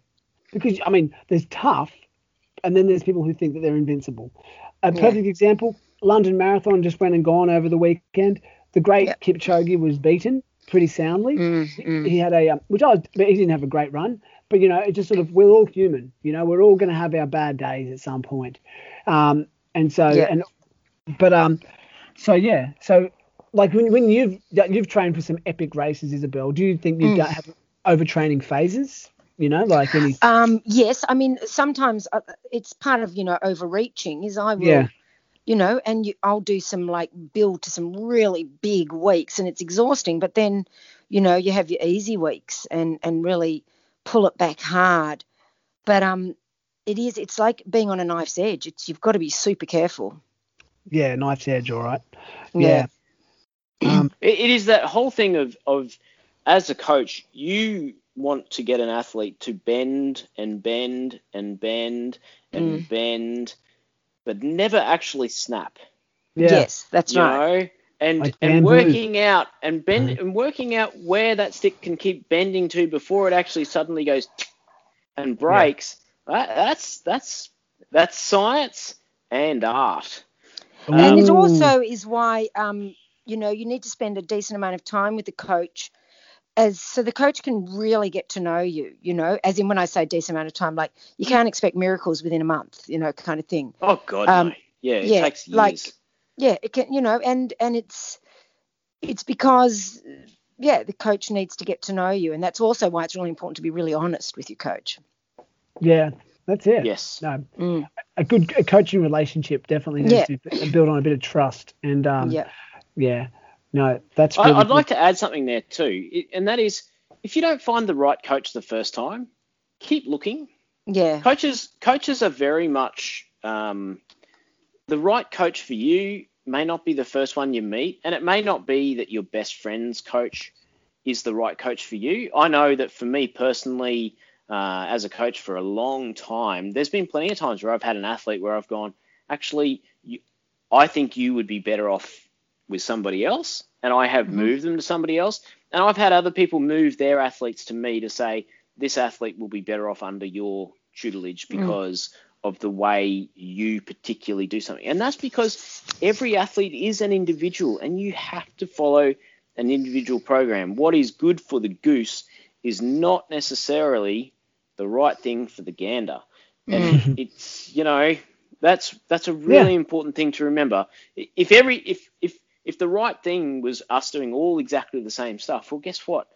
Because I mean, there's tough, and then there's people who think that they're invincible. A Yeah. perfect example: London Marathon just went and gone over the weekend. The great Yeah. Kipchoge was beaten pretty soundly. Mm, He- mm. He had a, um, which I was, but he didn't have a great run. But you know, it just sort of we're all human. You know, we're all going to have our bad days at some point. Um, and so Yeah. and but um, so yeah, so like when when you've you've trained for some epic races, Isabel, do you think you Mm. don't have overtraining phases? You know, like any Um, yes, I mean sometimes uh, it's part of you know overreaching. Is I will, Yeah. You know, and you, I'll do some like build to some really big weeks, and it's exhausting. But then, you know, you have your easy weeks and and really pull it back hard. But um, it is it's like being on a knife's edge. It's you've got to be super careful. yeah, knife's edge, all right. Yeah. Yeah. Um, It, it is that whole thing of of as a coach, you want to get an athlete to bend and bend and bend and bend, but never actually snap. yeah. Yes, that's you right. know, and Like and bamboo. working out and bend Right. and working out where that stick can keep bending to before it actually suddenly goes and breaks. That, that's that's that's science and art. and it also is why um, you know you need to spend a decent amount of time with the coach as so the coach can really get to know you you know as in when i say decent amount of time like you can't expect miracles within a month you know kind of thing Oh God, Um, no. Yeah, it yeah, takes years. like- yeah it can you know and and it's it's because yeah the coach needs to get to know you and that's also why it's really important to be really honest with your coach Yeah, that's it. yes. No, Mm. a good a coaching relationship definitely needs Yeah. to be built on a bit of trust. And um, yeah yeah, no, that's I, really I'd good. like to add something there too, and that is if you don't find the right coach the first time, keep looking. yeah Coaches coaches are very much um, the right coach for you may not be the first one you meet, and it may not be that your best friend's coach is the right coach for you. I know that for me personally, uh, as a coach for a long time, there's been plenty of times where I've had an athlete where I've gone, actually, you, I think you would be better off with somebody else, and I have Mhm. moved them to somebody else. And I've had other people move their athletes to me to say, this athlete will be better off under your tutelage Mm. because of the way you particularly do something. And that's because every athlete is an individual and you have to follow an individual program. What is good for the goose is not necessarily the right thing for the gander. And it's, you know, that's that's a really important thing to remember. If every if if if the right thing was us doing all exactly the same stuff, well guess what?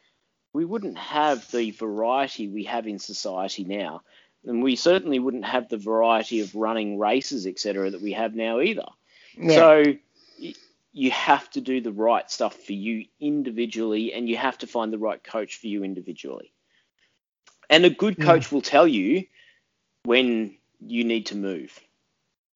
We wouldn't have the variety we have in society now and we certainly wouldn't have the variety of running races, etc., that we have now either. yeah So you have to do the right stuff for you individually, and you have to find the right coach for you individually. And a good Yeah. coach will tell you when you need to move,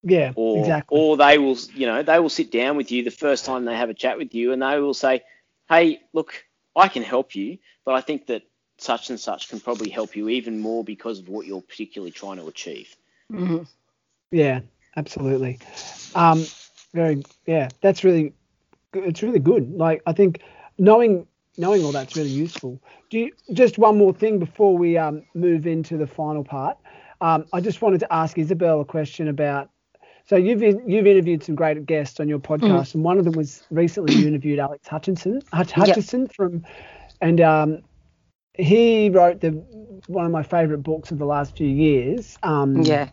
yeah, or exactly. or they will, you know, they will sit down with you the first time they have a chat with you, and they will say, "Hey, look, I can help you, but I think that." Such and such can probably help you even more because of what you're particularly trying to achieve. Mhm. Yeah, absolutely. Um, very, yeah, that's really, it's really good. Like, I think knowing knowing all that's really useful. Do you, just one more thing before we um, move into the final part. Um, I just wanted to ask Isabel a question about. So you've you've interviewed some great guests on your podcast, and one of them was recently you interviewed Alex Hutchinson, Hutch, Yep. From, and um, he wrote the one of my favourite books of the last few years. Um, yeah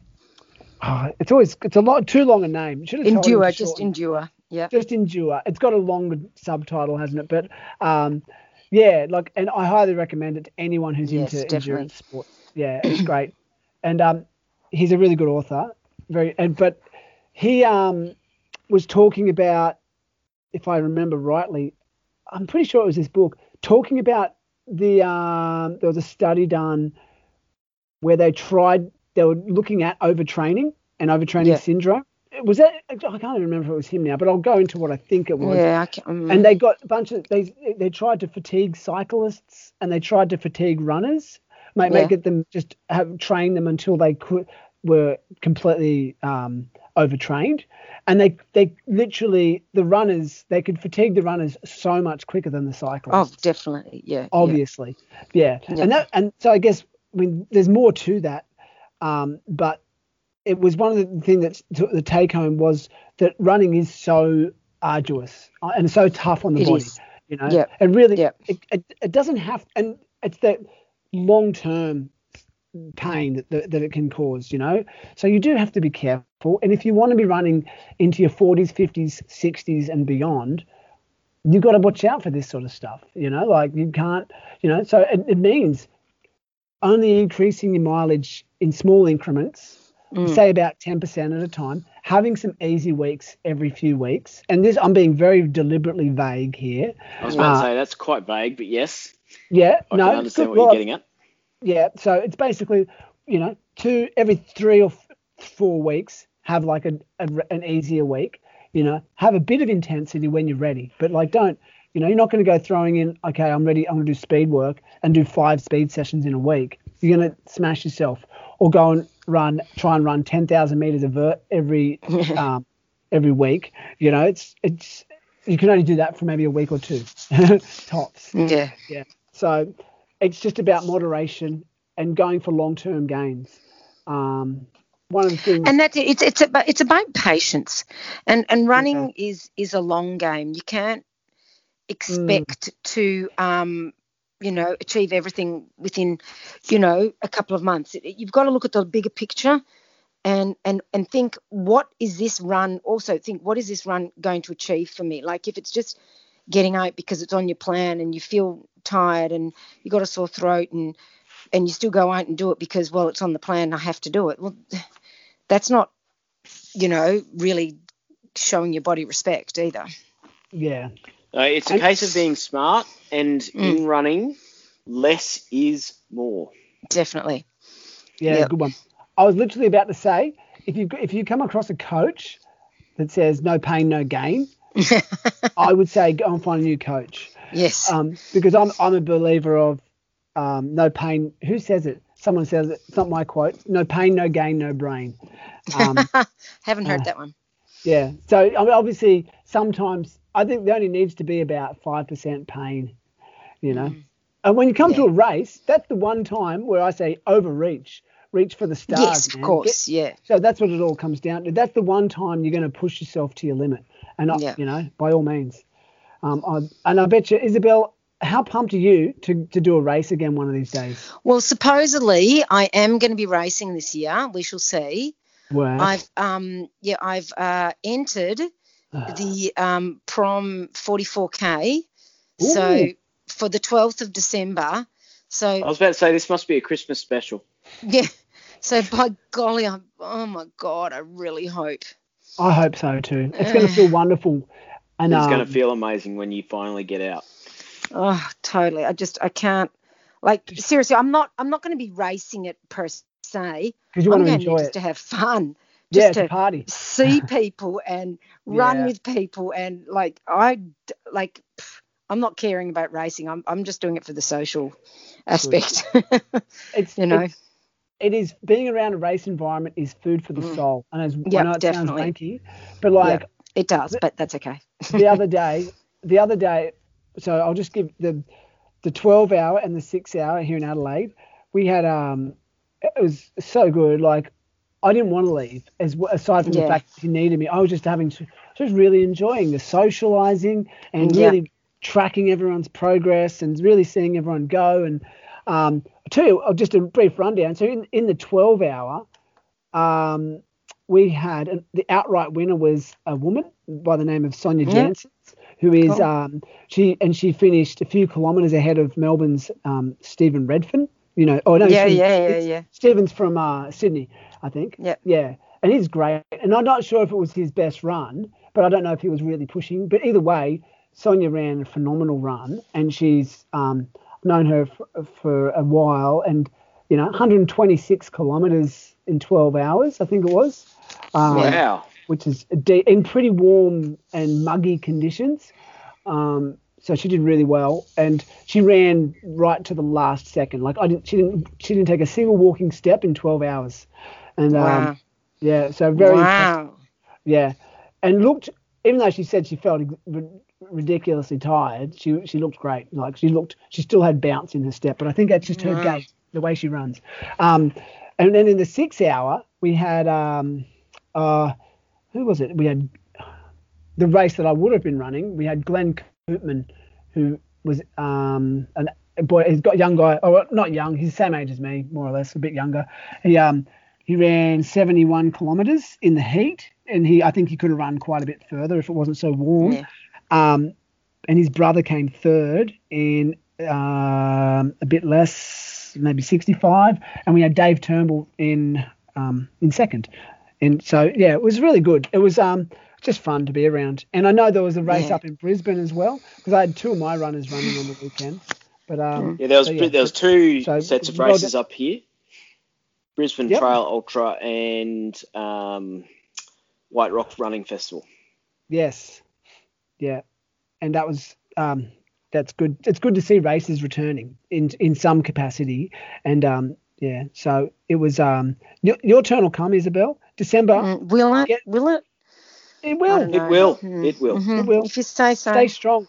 Oh, it's always it's a lot too long a name. Should have endure just endure yeah just endure. It's got a longer subtitle, hasn't it? But um, yeah, like, and I highly recommend it to anyone who's Yes, into definitely. endurance sport. Yeah, it's great, and um, he's a really good author. Very, and but he um was talking about, if I remember rightly, I'm pretty sure it was this book talking about the um there was a study done where they tried they were looking at overtraining and overtraining Yeah. syndrome. Was that I can't even remember if it was him now, but I'll go into what I think it was. yeah I can, mm. And they got a bunch of they they tried to fatigue cyclists and they tried to fatigue runners, make Yeah. make them just have train them until they could were completely um, overtrained, and they they literally the runners they could fatigue the runners so much quicker than the cyclists oh definitely yeah yeah. obviously yeah. Yeah. and that and so i guess i mean there's more to that um but it was one of the things that the take home was that running is so arduous uh, and so tough on the It body is. you know Yeah. and really Yeah. it, it, it doesn't have and it's that long term pain that, that that it can cause you know so you do have to be careful and if you want to be running into your 40s 50s 60s and beyond you've got to watch out for this sort of stuff you know like you can't you know so it, it means only increasing your mileage in small increments Mm. say about 10% at a time having some easy weeks every few weeks and this i'm being very deliberately vague here I was about Uh, to say that's quite vague, but yes, yeah I no can understand good. what you're Well, getting at. Yeah so it's basically you know two every three or f- four weeks have like a, a an easier week You know, have a bit of intensity when you're ready, but like don't. You know, you're not going to go throwing in. Okay, I'm ready. I'm going to do speed work and do five speed sessions in a week. You're going to smash yourself, or go and run, try and run 10,000 meters of vert every um, every week. You know, it's it's you can only do that for maybe a week or two tops. Yeah. Yeah. So it's just about moderation and going for long term gains. Um, one of the things. And that's. It's it's about it's about patience, and and running is is a long game. You can't expect to um you know achieve everything within you know a couple of months. You've got to look at the bigger picture. And, and and think what is this run also think what is this run going to achieve for me like if it's just getting out because it's on your plan and you feel tired and you got a sore throat and and you still go out and do it because well it's on the plan I have to do it well that's not you know really showing your body respect either yeah. Uh, it's a And- case of being smart, and Mm. in running, less is more. definitely Yeah, Yep. good one. I was literally about to say, if you if you come across a coach that says no pain, no gain, I would say go and find a new coach. Yes Um, because I'm I'm a believer of um, no pain. Who says it? Someone says it. It's not my quote. No pain, no gain, no brain. Um, haven't heard uh, that one yeah. So I mean, obviously, sometimes I think there only needs to be about five percent pain. You know. And when you come to Mm. A race, that's the one time where I say overreach, reach for the stars. yes of man. course yeah So that's what it all comes down to. That's the one time you're going to push yourself to your limit, and Yeah. you know, by all means. Um, and I bet you, Isabel, how pumped are you to to do a race again one of these days? well supposedly I am going to be racing this year we shall see Wow. I've um yeah I've uh, entered the um, prom 44k. So for the 12th of December. So I was about to say this must be a Christmas special. yeah. So by golly, I'm, oh my god, I really hope. I hope so too. It's going to feel wonderful. And It's um, going to feel amazing when you finally get out. Oh, totally. I just I can't. Like seriously, I'm not I'm not going to be racing it per se. because you I'm want to enjoy just it. to have fun. yeah, Just it's a to party. see people and run Yeah. with people and like I like pff, I'm not caring about racing. I'm I'm just doing it for the social aspect. It's you know. it's- it is being around a race environment is food for the Mm. soul. And as I Yep, know it definitely. sounds wanky, but like it does, but that's okay. the other day, the other day, so I'll just give the the 12 hour and the six hour here in Adelaide. We had um, it was so good. Like I didn't want to leave, as aside from the Yeah. fact he needed me. I was just having to, just really enjoying the socializing and Yeah. really tracking everyone's progress and really seeing everyone go. And um, I tell you, uh, just a brief rundown. So in in the 12 hour, um, we had an, the outright winner was a woman by the name of Sonia Yeah. Jansen, who is Cool. um, she and she finished a few kilometres ahead of Melbourne's um, Stephen Redfern. You know, oh no, yeah, she- yeah, yeah, yeah. Stephen's from uh, Sydney, I think. Yep. Yeah, and he's great. And I'm not sure if it was his best run, but I don't know if he was really pushing. But either way, Sonia ran a phenomenal run, and she's um, known her for, for a while, and you know, 126 kilometres in 12 hours, I think it was. Um, Wow. which is de- in pretty warm and muggy conditions. Um, so she did really well, and she ran right to the last second. Like I didn't, she didn't, she didn't take a single walking step in 12 hours. And um, yeah, so very impressive. wow. yeah, and looked. Even though she said she felt ridiculously tired, she she looked great. Like she looked, she still had bounce in her step, but I think that's just her Wow. gait, the way she runs. Um, and then in the six hour, we had um, uh, who was it? We had the race that I would have been running. We had Glenn Koopman, who was um, an, a boy. He's got a young guy, or not young. He's the same age as me, more or less, a bit younger. He um he ran 71 kilometres in the heat, and he I think he could have run quite a bit further if it wasn't so warm. Yeah. Um, and his brother came third in um, a bit less, maybe 65, and we had Dave Turnbull in um, in second. And so yeah, it was really good. It was um just fun to be around. And I know there was a race Yeah. up in Brisbane as well because I had two of my runners running on the weekend. But um, Yeah, there was so, yeah, there was two so, sets of races done. up here: Brisbane Yep. Trail Ultra and um, White Rock Running Festival. Yes. Yeah. And that was um that's good. It's good to see races returning in in some capacity. And um yeah, so it was um your, your turn will come, Isabel. December. Mm, will it? Yeah. Will it? It will. It will. Mm. It will. Mhm. It will. If you say so. Stay strong.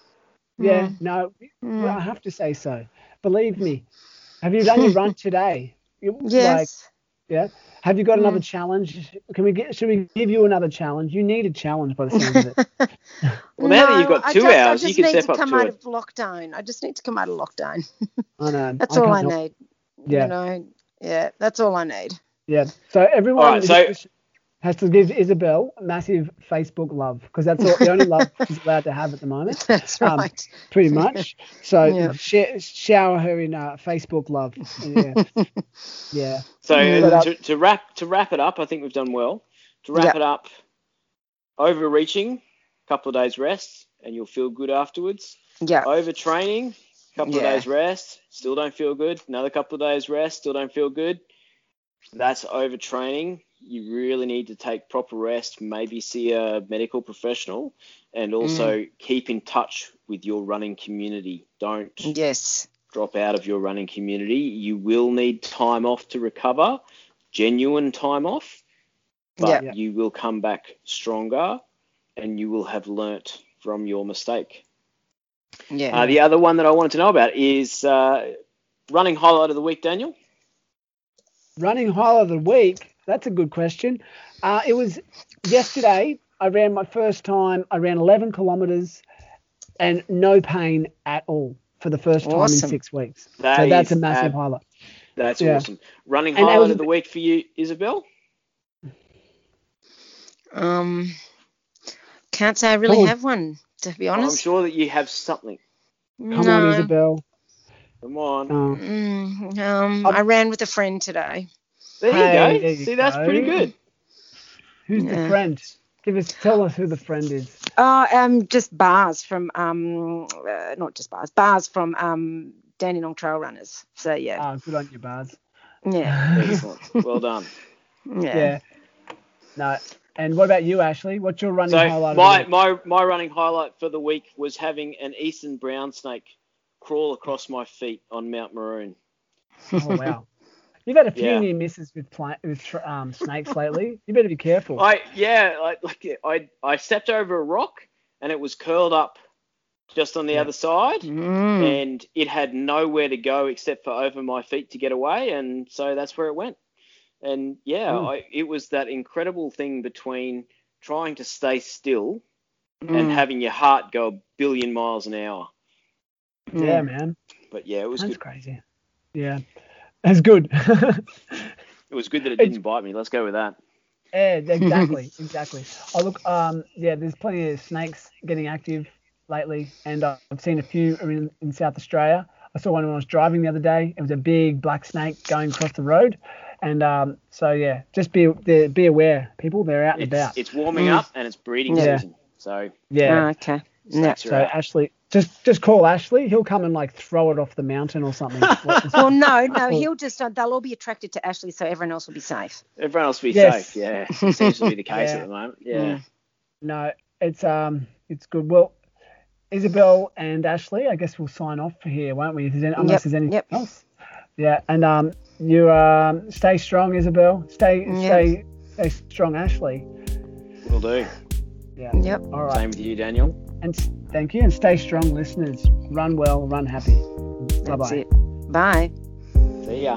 Yeah, Mm. no, Mm. well, I have to say so. Believe me. Have you done your run today? You- Like, Yes. yeah. Have you got another Mm. challenge? Can we get? Should we give you another challenge? You need a challenge by the sounds of it. Well, now that you've No, got I two just, I hours, just you can need step to up come to out it. of lockdown. I just need to come out of lockdown. I know. That's I all can't I help- need. Yeah. You know. Yeah, that's all I need. Yeah. So everyone All right, so- listening has to give Isabel massive Facebook love because that's all, the only love she's allowed to have at the moment, That's Um, right. pretty much. So Yeah. sh- shower her in uh, Facebook love. Yeah. yeah. So Yeah. uh, But, uh, to, to wrap to wrap it up, I think we've done well. To wrap Yep. it up, overreaching, couple of days rest, and you'll feel good afterwards. yeah. Overtraining, couple Yeah. of days rest, still don't feel good. Another couple of days rest, still don't feel good. That's overtraining. You really need to take proper rest, maybe see a medical professional, and also keep in touch with your running community. Don't Yes. drop out of your running community. You will need time off to recover, genuine time off, but Yeah. you will come back stronger and you will have learnt from your mistake. Yeah. Uh, the other one that I wanted to know about is uh, running highlight of the week, Daniel. Running highlight of the week. That's a good question. Uh, it was yesterday. I ran my first time. I ran 11 kilometers and no pain at all for the first time in six weeks. That so that's a massive ab- highlight. That's Yeah. awesome. Running And highlight was- of the week for you, Isabel? Um, can't say I really Come on. have one, to be honest. I'm sure that you have something. Come no. on, Isabel. Come on. Oh. Mm, um, Um, I ran with a friend today. There you Hey, go. there you See, that's pretty good. Who's the friend? Give us, tell us who the friend is. Oh, um, just bars from um, uh, not just bars, bars from um, Dandenong Trail Runners. So yeah, Ah, good on you, Bars. yeah, Excellent. Well done. yeah. Yeah. No. And what about you, Ashley? What's your running So highlight? my, of the my my running highlight for the week was having an eastern brown snake crawl across my feet on Mount Maroon. Oh wow. You've had a few Yeah. near misses with pla- with um, snakes lately. You better be careful. I yeah, like, like I I stepped over a rock and it was curled up just on the Yeah. other side Mm. and it had nowhere to go except for over my feet to get away and so that's where it went. And yeah, Mm. I, it was that incredible thing between trying to stay still and Mm. having your heart go a billion miles an hour. yeah, Mm. man. But yeah, it was That's good. crazy. Yeah. That's good. It was good that it didn't bite me. Let's go with that. Yeah, exactly, exactly. Oh look, um, yeah, there's plenty of snakes getting active lately, and uh, I've seen a few in, in South Australia. I saw one when I was driving the other day. It was a big black snake going across the road, and um, so yeah, just be be be aware, people. They're out and It's, about. it's warming Mm. up and it's breeding Yeah. season. So yeah. Oh, okay. Yeah. snakes are So out. Ashley, just just call Ashley. He'll come and like throw it off the mountain or something. Well, no, no, he'll just uh, they'll all be attracted to Ashley, so everyone else will be safe. Everyone else will be Yes. safe. Yeah, seems to be the case Yeah. at the moment. Yeah. Mm. no, it's um, it's good. Well, Isabel and Ashley, I guess we'll sign off for here, won't we? If there's any, unless Yep, there's anything yep. else. Yeah, and um, you um, stay strong, Isabel. Stay, Yep. stay, stay strong, Ashley. Will do. Yeah. Yep. All right. Same with you, Daniel. And thank you, and stay strong, listeners. Run well, run happy. Bye bye. Bye. See ya.